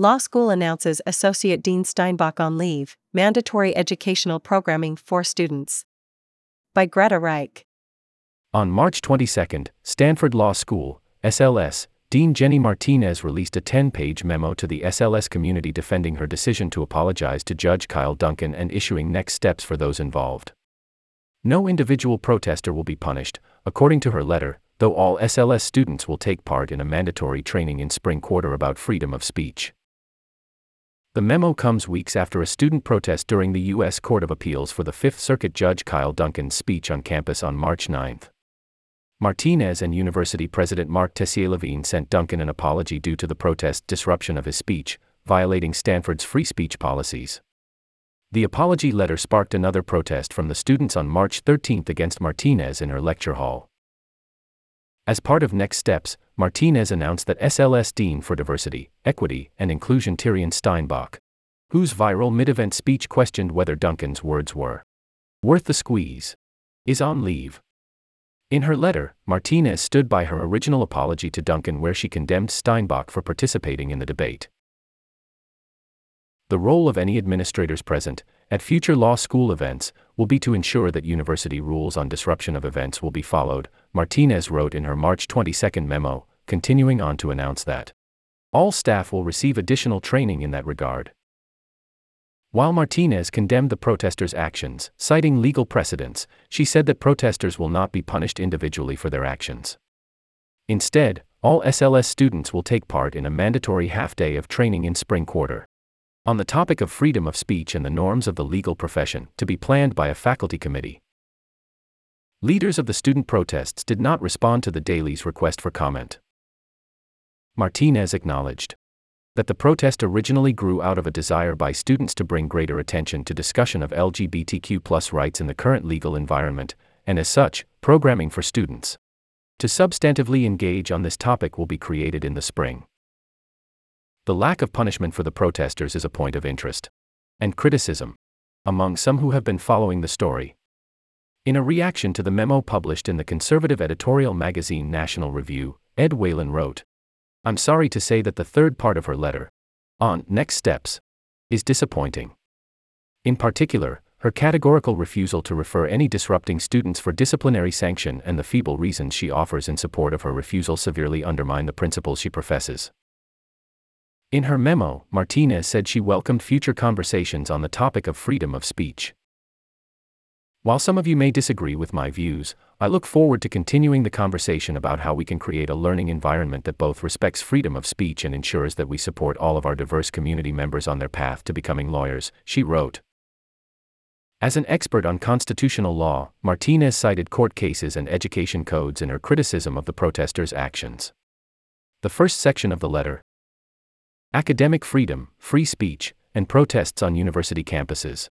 Law School announces Associate Dean Steinbach on leave, mandatory educational programming for students. By Greta Reich. On March 22, Stanford Law School, SLS, Dean Jenny Martinez released a 10 page memo to the SLS community defending her decision to apologize to Judge Kyle Duncan and issuing next steps for those involved. No individual protester will be punished, according to her letter, though all SLS students will take part in a mandatory training in spring quarter about freedom of speech. The memo comes weeks after a student protest during the U.S. Court of Appeals for the Fifth Circuit Judge Kyle Duncan's speech on campus on March 9. Martinez and University President Marc Tessier-Lavigne sent Duncan an apology due to the protest disruption of his speech, violating Stanford's free speech policies. The apology letter sparked another protest from the students on March 13 against Martinez in her lecture hall. As part of next steps, Martinez announced that SLS Dean for Diversity, Equity, and Inclusion Tirien Steinbach, whose viral mid event speech questioned whether Duncan's words were worth the squeeze, is on leave. In her letter, Martinez stood by her original apology to Duncan, where she condemned Steinbach for participating in the debate. The role of any administrators present at future law school events will be to ensure that university rules on disruption of events will be followed, Martinez wrote in her March 22 memo, continuing on to announce that all staff will receive additional training in that regard. While Martinez condemned the protesters' actions, citing legal precedents, she said that protesters will not be punished individually for their actions. Instead, all SLS students will take part in a mandatory half day of training in spring quarter. On the topic of freedom of speech and the norms of the legal profession, to be planned by a faculty committee. Leaders of the student protests did not respond to the Daily's request for comment. Martinez acknowledged that the protest originally grew out of a desire by students to bring greater attention to discussion of LGBTQ rights in the current legal environment, and as such, programming for students to substantively engage on this topic will be created in the spring. The lack of punishment for the protesters is a point of interest and criticism among some who have been following the story. In a reaction to the memo published in the conservative editorial magazine National Review, Ed Whelan wrote, I'm sorry to say that the third part of her letter, on next steps, is disappointing. In particular, her categorical refusal to refer any disrupting students for disciplinary sanction and the feeble reasons she offers in support of her refusal severely undermine the principles she professes. In her memo, Martinez said she welcomed future conversations on the topic of freedom of speech. While some of you may disagree with my views, I look forward to continuing the conversation about how we can create a learning environment that both respects freedom of speech and ensures that we support all of our diverse community members on their path to becoming lawyers, she wrote. As an expert on constitutional law, Martinez cited court cases and education codes in her criticism of the protesters' actions. The first section of the letter Academic freedom, free speech, and protests on university campuses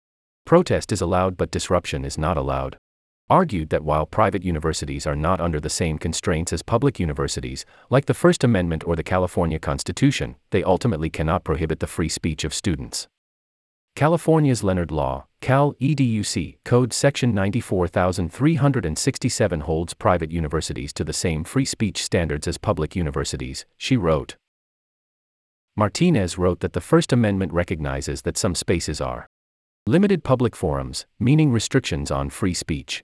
Protest is allowed but disruption is not allowed. Argued that while private universities are not under the same constraints as public universities, like the First Amendment or the California Constitution, they ultimately cannot prohibit the free speech of students. California's Leonard Law, Cal EDUC, Code Section 94367 holds private universities to the same free speech standards as public universities, she wrote. Martinez wrote that the First Amendment recognizes that some spaces are Limited public forums, meaning restrictions on free speech,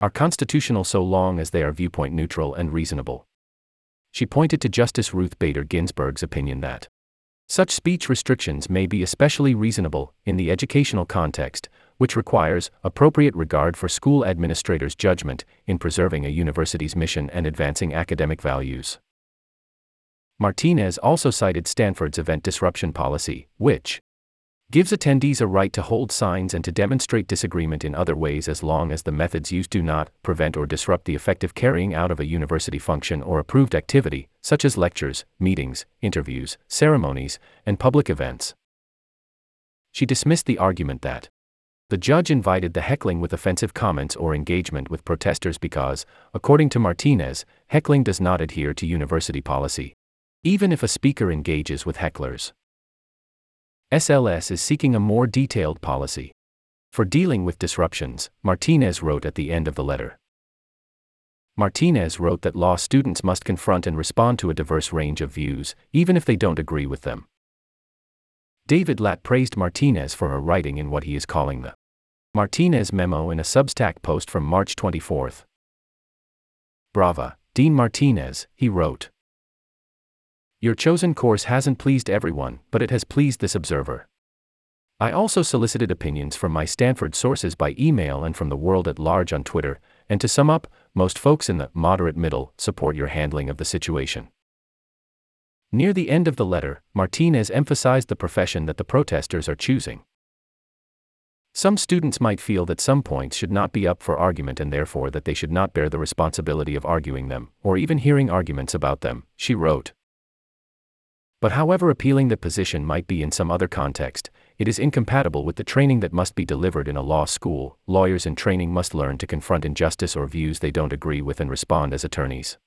are constitutional so long as they are viewpoint neutral and reasonable. She pointed to Justice Ruth Bader Ginsburg's opinion that such speech restrictions may be especially reasonable in the educational context, which requires appropriate regard for school administrators' judgment in preserving a university's mission and advancing academic values. Martinez also cited Stanford's event disruption policy, which gives attendees a right to hold signs and to demonstrate disagreement in other ways as long as the methods used do not prevent or disrupt the effective carrying out of a university function or approved activity, such as lectures, meetings, interviews, ceremonies, and public events. She dismissed the argument that the judge invited the heckling with offensive comments or engagement with protesters because, according to Martinez, heckling does not adhere to university policy, even if a speaker engages with hecklers. SLS is seeking a more detailed policy. For dealing with disruptions, Martinez wrote at the end of the letter. Martinez wrote that law students must confront and respond to a diverse range of views, even if they don't agree with them. David Lat praised Martinez for her writing in what he is calling the Martinez memo in a Substack post from March 24. Brava, Dean Martinez, he wrote. Your chosen course hasn't pleased everyone, but it has pleased this observer. I also solicited opinions from my Stanford sources by email and from the world at large on Twitter, and to sum up, most folks in the moderate middle support your handling of the situation. Near the end of the letter, Martinez emphasized the profession that the protesters are choosing. Some students might feel that some points should not be up for argument and therefore that they should not bear the responsibility of arguing them, or even hearing arguments about them, she wrote. But however appealing the position might be in some other context, it is incompatible with the training that must be delivered in a law school. Lawyers in training must learn to confront injustice or views they don't agree with and respond as attorneys.